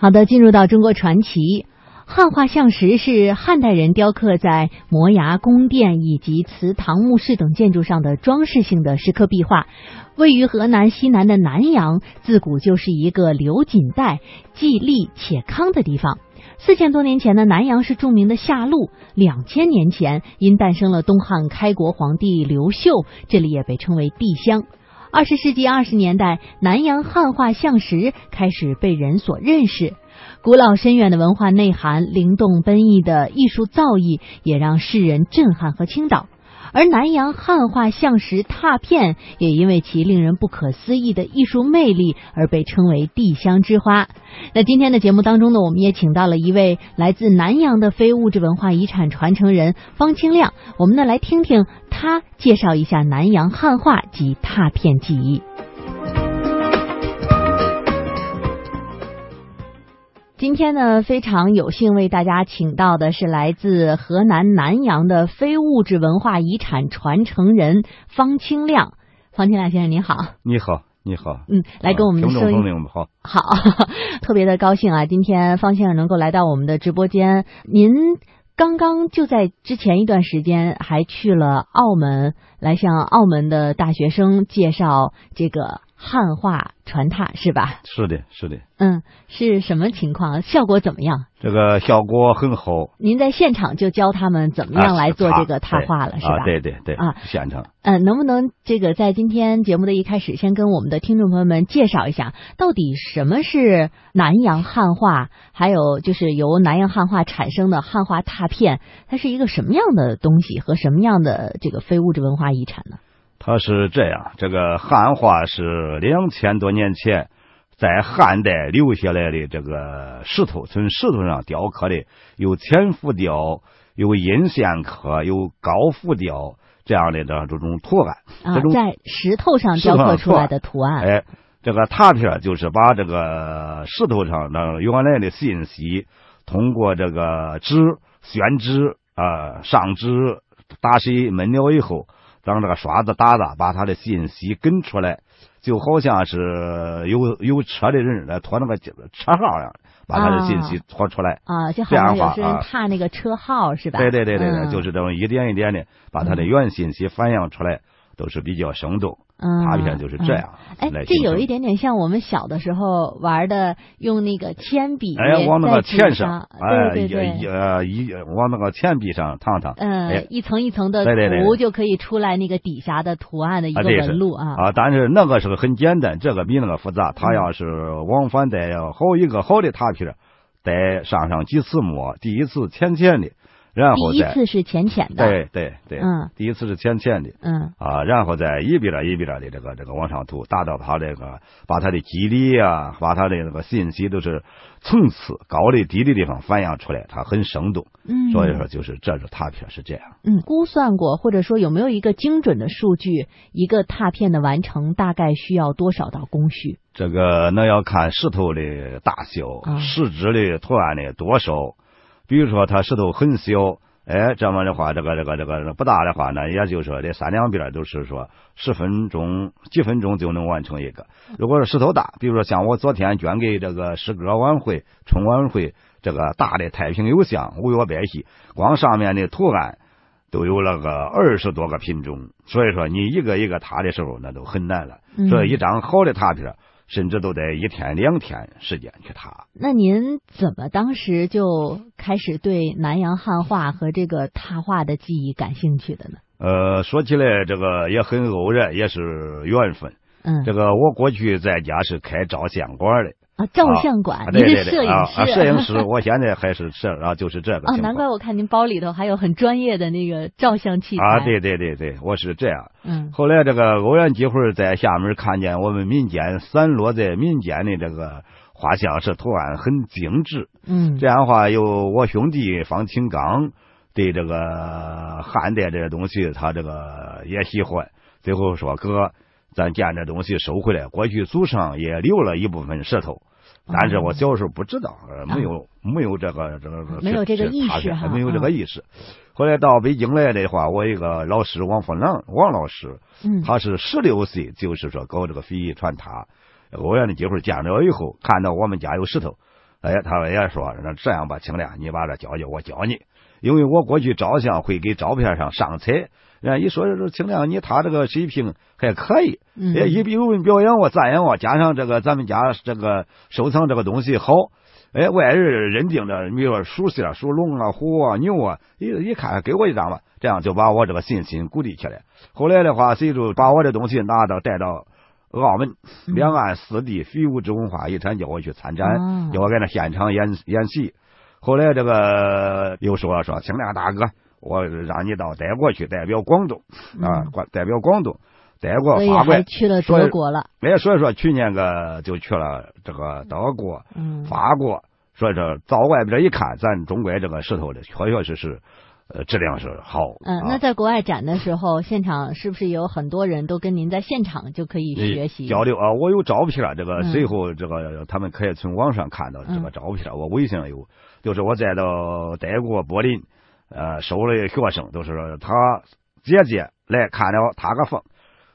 好的，进入到中国传奇，汉画像石是汉代人雕刻在摩崖宫殿以及祠堂墓室等建筑上的装饰性的石刻壁画。位于河南西南的南阳，自古就是一个流锦带、既利且康的地方。四千多年前的南阳是著名的夏路，两千年前因诞生了东汉开国皇帝刘秀，这里也被称为帝乡。二十世纪二十年代，南阳汉画像石开始被人所认识，古老深远的文化内涵、灵动奔逸的艺术造诣，也让世人震撼和倾倒。而南阳汉画像石拓片也因为其令人不可思议的艺术魅力而被称为“地乡之花”。那今天的节目当中呢，我们也请到了一位来自南阳的非物质文化遗产传承人方清亮，我们呢来听听他介绍一下南阳汉画及拓片技艺。今天呢，非常有幸为大家请到的是来自河南南阳的非物质文化遗产传承人方清亮。方清亮先生，您好。你好，你好。嗯，来跟我们的听众朋友们好。好，特别的高兴啊！今天方先生能够来到我们的直播间。您刚刚就在之前一段时间还去了澳门，来向澳门的大学生介绍这个。汉画传拓是吧？是的，是的。嗯，是什么情况？效果怎么样？这个效果很好。您在现场就教他们怎么样来做这个拓画了，是吧？对对对。啊，现场。嗯，能不能这个在今天节目的一开始，先跟我们的听众朋友们介绍一下，到底什么是南洋汉画？还有就是由南洋汉画产生的汉画拓片，它是一个什么样的东西和什么样的这个非物质文化遗产呢？它是这样，这个汉画是两千多年前在汉代留下来的这个石头，从石头上雕刻的，有浅浮雕，有阴线刻，有高浮雕这样的这这种图案。啊，在石头上雕刻出来的图案。哎，这个拓片就是把这个石头上的原来的信息，通过这个纸宣纸啊上纸打水闷了以后。让这个刷子打子，把他的信息跟出来，就好像是有有车的人来拖那个车号一样，把他的信息拖出来啊，就好像有些人踏那个车号是吧？对对对对对，就是这种一点一点的把他的原信息反映出来，都是比较生动。拓片就是这样。哎，这有一点点像我们小的时候玩的，用那个铅笔哎，往那个铅上，哎，对对对，呃，一往那个铅笔上烫烫，嗯，一层一层的涂就可以出来那个底下的图案的一个纹路啊。啊，但是那个是很简单，这个比那个复杂。他要是往返得好一个好的塔片，得上上几次墨，第一次浅浅的。然后第一次是浅浅的，对对对，嗯，第一次是浅浅的，嗯啊，然后再一笔了一笔了的这个这个往上涂，达到他这个把他的肌理啊，把他的那个信息都是层次高的低的地方反映出来，它很生动，嗯，所以说就是这是拓片是这样，嗯，估算过或者说有没有一个精准的数据，一个拓片的完成大概需要多少道工序？这个那要看石头的大小，石质的图案的多少。比如说，它石头很小，哎，这么的话，这个这个这个不大的话呢，也就是说这三两边都是说十分钟、几分钟就能完成一个。如果是石头大，比如说像我昨天捐给这个诗歌晚会、春晚会这个大的太平有象五岳拜戏，光上面的图案都有那个二十多个品种，所以说你一个一个踏的时候，那都很难了。所以一张好的拓片。甚至都得一天两天时间去踏。那您怎么当时就开始对南洋汉画和这个拓画的技艺感兴趣的呢？呃，说起来这个也很偶然，也是缘分。嗯，这个我过去在家是开照相馆的。啊，照相馆，您是摄影师。啊，摄影师，我现在还是摄啊，就是这个。啊，难怪我看您包里头还有很专业的那个照相器材。啊，对对对对，我是这样。嗯。后来这个偶然机会在厦门看见我们民间散落在民间的这个画像是图案很精致。嗯。这样的话，有我兄弟方清刚对这个汉代这些东西，他这个也喜欢。最后说哥，咱见这东西收回来，过去祖上也留了一部分石头。但是我小时候不知道，没有没有这个这个没有这个意识哈，没有这个意识。后来到北京来的话，我一个老师王凤郎王老师，他是十六岁，就是说搞这个非遗传他，偶然的机会见着以后，看到我们家有石头，哎，他也说那这样吧，青莲，你把这教教我教你，因为我过去照相会给照片上上彩。人一说这青亮，你他这个水平还可以，也一有人表扬我、赞扬我，加上这个咱们家这个收藏这个东西好，哎，外人认定的，比如说属蟹、属龙啊、虎啊、牛啊，一一看给我一张吧，这样就把我这个信心鼓励起来。后来的话，谁就把我的东西拿到带到澳门两岸四地非物质文化遗产，叫我去参展，叫我在那现场演演习。后来这个又说说青亮大哥。我让你到德国去，代表广东啊，代表广东，德国法国，去了德国了。哎，所以说去年个就去了这个德国、法国，所以说到外边一看，咱中国这个石头的确确实实，呃，质量是好。嗯，那在国外展的时候，现场是不是有很多人都跟您在现场就可以学习交流啊？我有照片，这个随后这个他们可以从网上看到这个照片，我微信上有，就是我在到德国柏林。呃，收的学生都是他姐姐来看了他个缝，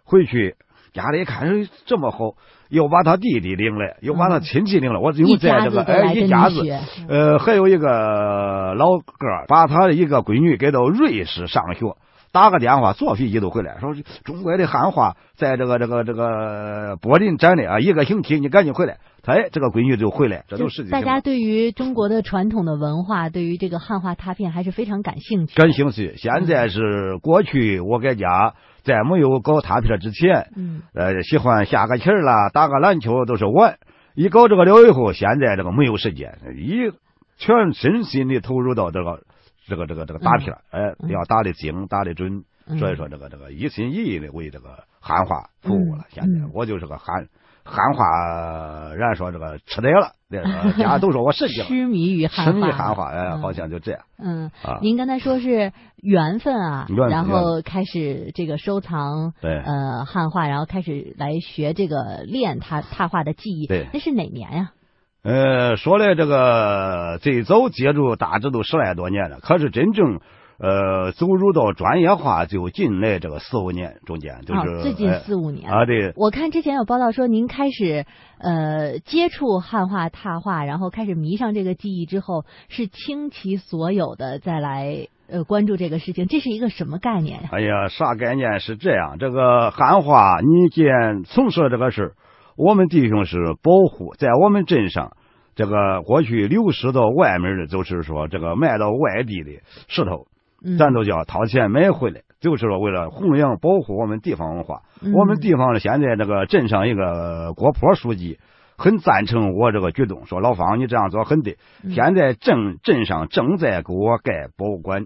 回去家里一看，哎，这么好，又把他弟弟领来，又把他亲戚领来，我只有在这个哎一家子，呃，还有一个老哥把他的一个闺女给到瑞士上学。打个电话，坐飞机都回来，说中国的汉化在这个这个这个柏林展的啊，一个星期你赶紧回来，哎，这个闺女就回来，这都是大家对于中国的传统的文化，对于这个汉化拓片还是非常感兴趣。感兴趣，现在是过去我在家在没有搞拓片之前，嗯，呃，喜欢下个棋啦，打个篮球都是玩。一搞这个了以后，现在这个没有时间，一全身心的投入到这个。这个这个这个打片，哎，要打的精，打的准，所以说这个这个一心一意的为这个汉化服务了。现在我就是个汉汉化，人说这个痴呆了，那个家都说我神经，痴迷于汉化，痴迷汉化，哎，好像就这样。嗯，您刚才说是缘分啊，然后开始这个收藏，对，呃，汉化，然后开始来学这个练他拓画的技艺，对，那是哪年呀？呃，说来这个最早接触大致都十来多年了，可是真正呃走入到专业化就近来这个四五年中间，就是最近四五年啊。对，我看之前有报道说您开始呃接触汉化拓画，然后开始迷上这个技艺之后，是倾其所有的再来呃关注这个事情，这是一个什么概念呀？哎呀，啥概念是这样？这个汉化，你既然从事这个事儿。我们弟兄是保护，在我们镇上，这个过去流失到外面的，就是说这个卖到外地的石头，咱都叫掏钱买回来，就是说为了弘扬保护我们地方文化。我们地方现在这个镇上一个郭坡书记。很赞成我这个举动，说老方你这样做很对。现在镇镇上正在给我盖博物馆，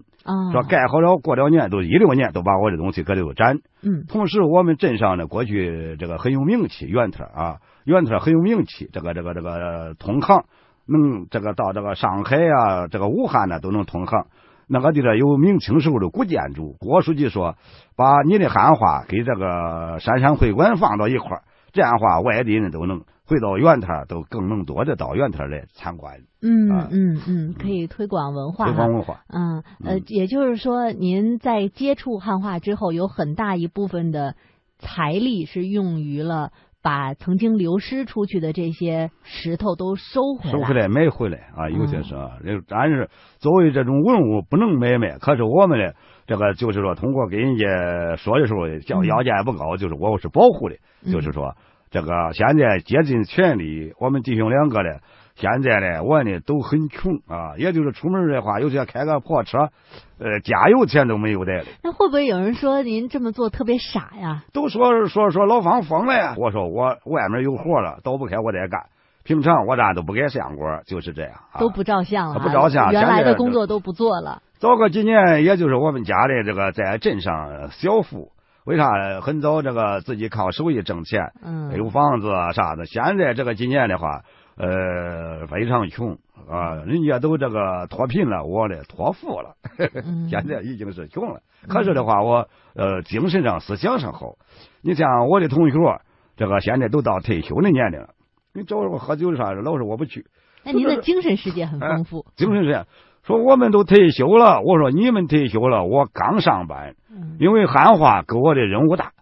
说盖好了，过了年都一六年都把我这东西搁里头展。嗯，同时我们镇上呢，过去这个很有名气，原特啊，原特很有名气，这个这个这个通航，能这个到这个上海啊，这个武汉呢都能通航。那个地方有明清时候的古建筑，郭书记说，把你的汉画给这个山山会馆放到一块儿，这样的话外地人都能。回到原台都更能多的到原台来参观。嗯嗯嗯，可以推广文化。推广文化。嗯呃，也就是说，您在接触汉化之后，有很大一部分的财力是用于了把曾经流失出去的这些石头都收回来。收回来买回来啊，有些是啊，但是作为这种文物不能买卖。可是我们呢，这个就是说，通过给人家说的时候，叫要价也不高，就是我是保护的，就是说。这个现在竭尽全力，我们弟兄两个呢，现在呢，我呢都很穷啊，也就是出门的话，有些开个破车，呃，加油钱都没有带的。那会不会有人说您这么做特别傻呀？都说说说老方疯了呀！我说我外面有活了，倒不开我再干。平常我这都不给相过，就是这样。都不照相了，不照相，原来的工作都不做了。早个几年，也就是我们家的这个在镇上小富。为啥很早这个自己靠手艺挣钱，嗯，有房子啊啥的。现在这个几年的话，呃，非常穷啊，人家都这个脱贫了，我呢脱富了，现在已经是穷了。可是的话，我呃精神上、思想上好。你像我的同学，这个现在都到退休的年龄了，你找我喝酒啥的，老是我不去。那您的精神世界很丰富。精神世界。说我们都退休了，我说你们退休了，我刚上班，因为汉化给我的任务大，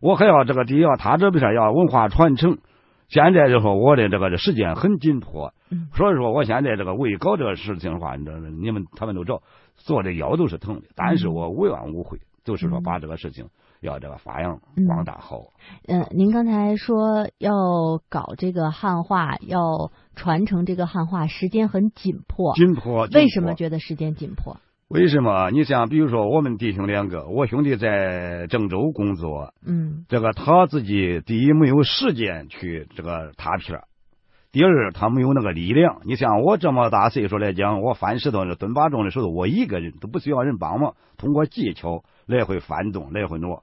我还要这个第要他这边要文化传承，现在就说我的这个时间很紧迫，嗯。所以说我现在这个为搞这个事情的话，你你们他们都知道，做的腰都是疼的，但是我无怨无悔，就是说把这个事情要这个发扬光大好。嗯，您刚才说要搞这个汉化，要传承这个汉化，时间很紧迫。紧迫。为什么觉得时间紧迫？为什么？你像比如说我们弟兄两个，我兄弟在郑州工作，嗯这个他自己第一没有时间去这个踏片儿第二他没有那个力量。你像我这么大岁数来讲，我翻石头、蹲把钟的时候，我一个人都不需要人帮忙，通过技巧来回翻动，来回挪。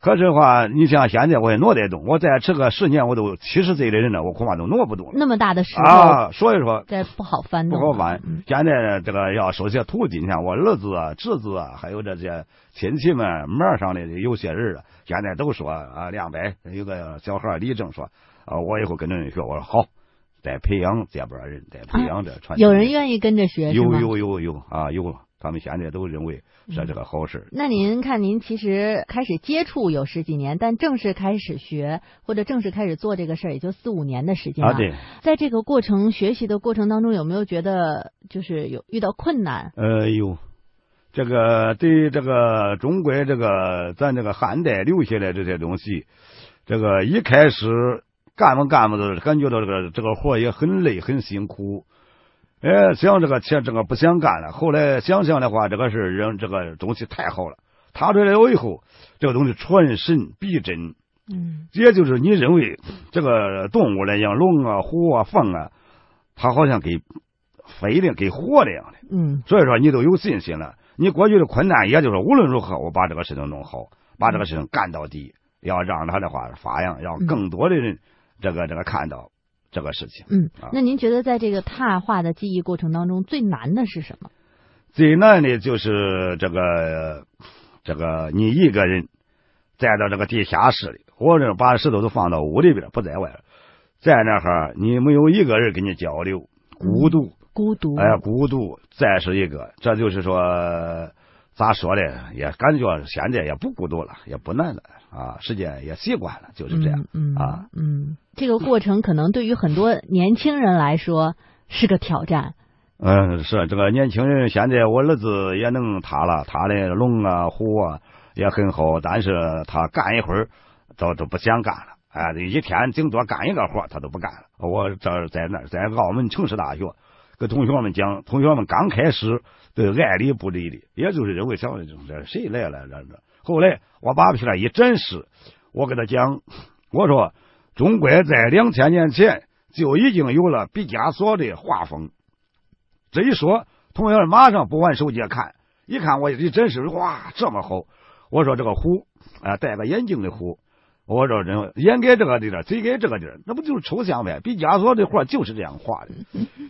可是的话，你像现在我也挪得动，我再吃个十年，我都七十岁的人了，我恐怕都挪不动了。那么大的石头，啊，所以说这不好翻动，不好翻嗯。现在这个要收些徒弟，你看我儿子啊、侄子啊，还有这些亲戚们门上的有些人啊，现在都说啊，两百有个小孩李正说啊，我以后跟着人学，我说好，再培养这波人，再培养这传承。有人愿意跟着学？有有有有啊有，他们现在都认为是这个好事。那您看，您其实开始接触有十几年，但正式开始学或者正式开始做这个事儿，也就四五年的时间啊，对，在这个过程学习的过程当中，有没有觉得就是有遇到困难？呃有。这个对这个中国这个咱这个汉代留下来这些东西，这个一开始干吧干吧的，感觉到这个这个活也很累很辛苦，哎，想这个钱这个不想干了。后来想想的话，这个是人这个东西太好了，他出来了以后，这个东西传神逼真，嗯也就是你认为这个动物来讲，龙啊、虎啊、凤啊，它好像给飞的、给活的一样的。嗯所以说你都有信心了。你过去的困难，也就是无论如何，我把这个事情弄好，把这个事情干到底，要让他的话发扬，让更多的人这个这个看到这个事情。嗯啊。那您觉得在这个踏画的记忆过程当中，最难的是什么？最难的就是这个这个你一个人站到这个地下室里，或者把石头都放到屋里边，不在外，在那哈你没有一个人跟你交流，孤独。孤独。哎，孤独，再是一个，这就是说，咋说呢？也感觉现在也不孤独了，也不难了啊，时间也习惯了，就是这样、嗯啊。嗯，这个过程可能对于很多年轻人来说是个挑战。嗯，是这个年轻人，现在我儿子也能踏了，他的龙啊虎啊也很好，但是他干一会儿，都都不想干了。哎，一天顶多干一个活，他都不干了。我这在那在澳门城市大学。跟同学们讲，同学们刚开始都爱理不理的，也就是认为想这谁来了这这。后来我把片一展示，我给他讲，我说中国在两千年前就已经有了毕加索的画风。这一说，同学们马上不玩手机看，一看我一展示，哇，这么好！我说这个虎啊，戴个眼镜的虎。我说这眼该这个地儿，嘴该这个地儿，那不就是抽象呗？毕加索的画就是这样画的。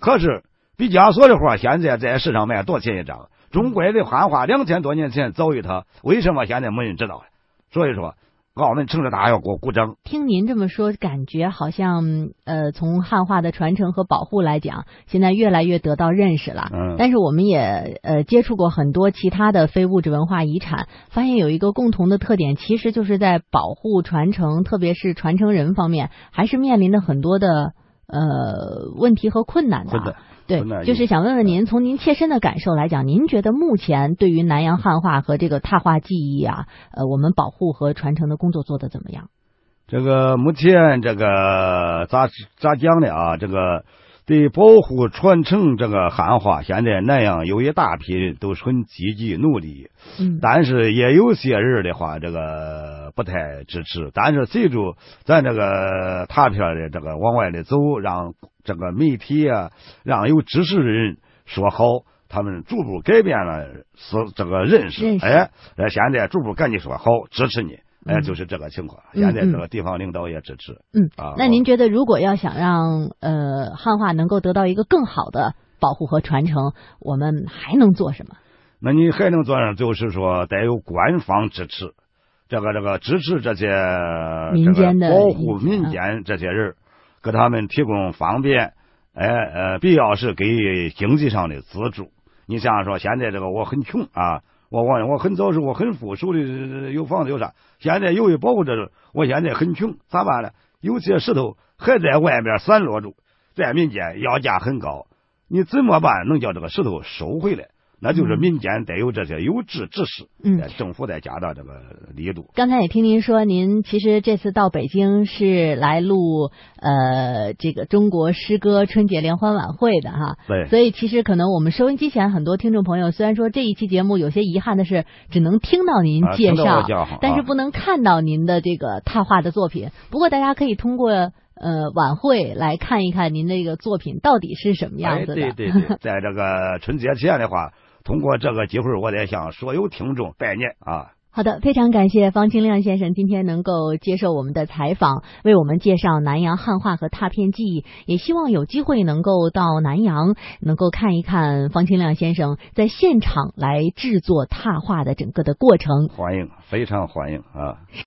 可是。毕加索的画现在在市场卖多少钱一张？中国的汉画两千多年前早于他，为什么现在没人知道了？所以说，澳门城市大学给我鼓掌。听您这么说，感觉好像呃，从汉画的传承和保护来讲，现在越来越得到认识了。嗯。但是我们也呃接触过很多其他的非物质文化遗产，发现有一个共同的特点，其实就是在保护传承，特别是传承人方面，还是面临着很多的呃问题和困难的。困难。对，就是想问问您，从您切身的感受来讲，您觉得目前对于南洋汉画和这个拓画技艺啊，呃，我们保护和传承的工作做得怎么样？这个目前这个咋咋讲呢啊？这个对保护传承这个汉化，现在南阳有一大批人都是很积极努力，嗯，但是也有些人的话，这个不太支持。但是随着咱这个拓片的这个往外的走，让。这个媒体啊，让有知识的人说好，他们逐步改变了是这个认识。认识哎，现在逐步赶紧说好，支持你。哎，嗯就是这个情况。嗯现在这个地方领导也支持。嗯啊，那您觉得，如果要想让呃汉化能够得到一个更好的保护和传承，我们还能做什么？那你还能做啥，就是说得有官方支持，这个这个支持这些民间的保护民间这些人。给他们提供方便，哎呃，必要是给经济上的资助。你像说现在这个我很穷啊，我我我很早时候我很富，手里有房子有啥，现在由于保护这，我现在很穷，咋办呢？有些石头还在外面散落着，在民间要价很高，你怎么办能叫这个石头收回来？那就是民间得有这些有志之士，嗯，政府再加大这个力度。刚才也听您说，您其实这次到北京是来录呃这个中国诗歌春节联欢晚会的哈，对，所以其实可能我们收音机前很多听众朋友，虽然说这一期节目有些遗憾的是只能听到您介绍，但是不能看到您的这个踏画的作品。不过大家可以通过呃晚会来看一看您的这个作品到底是什么样子的。对对对，在这个春节前的话。通过这个机会，我得向所有听众拜年啊！好的，非常感谢方清亮先生今天能够接受我们的采访，为我们介绍南阳汉画和拓片技艺。也希望有机会能够到南阳，能够看一看方清亮先生在现场来制作拓画的整个的过程。欢迎，非常欢迎啊！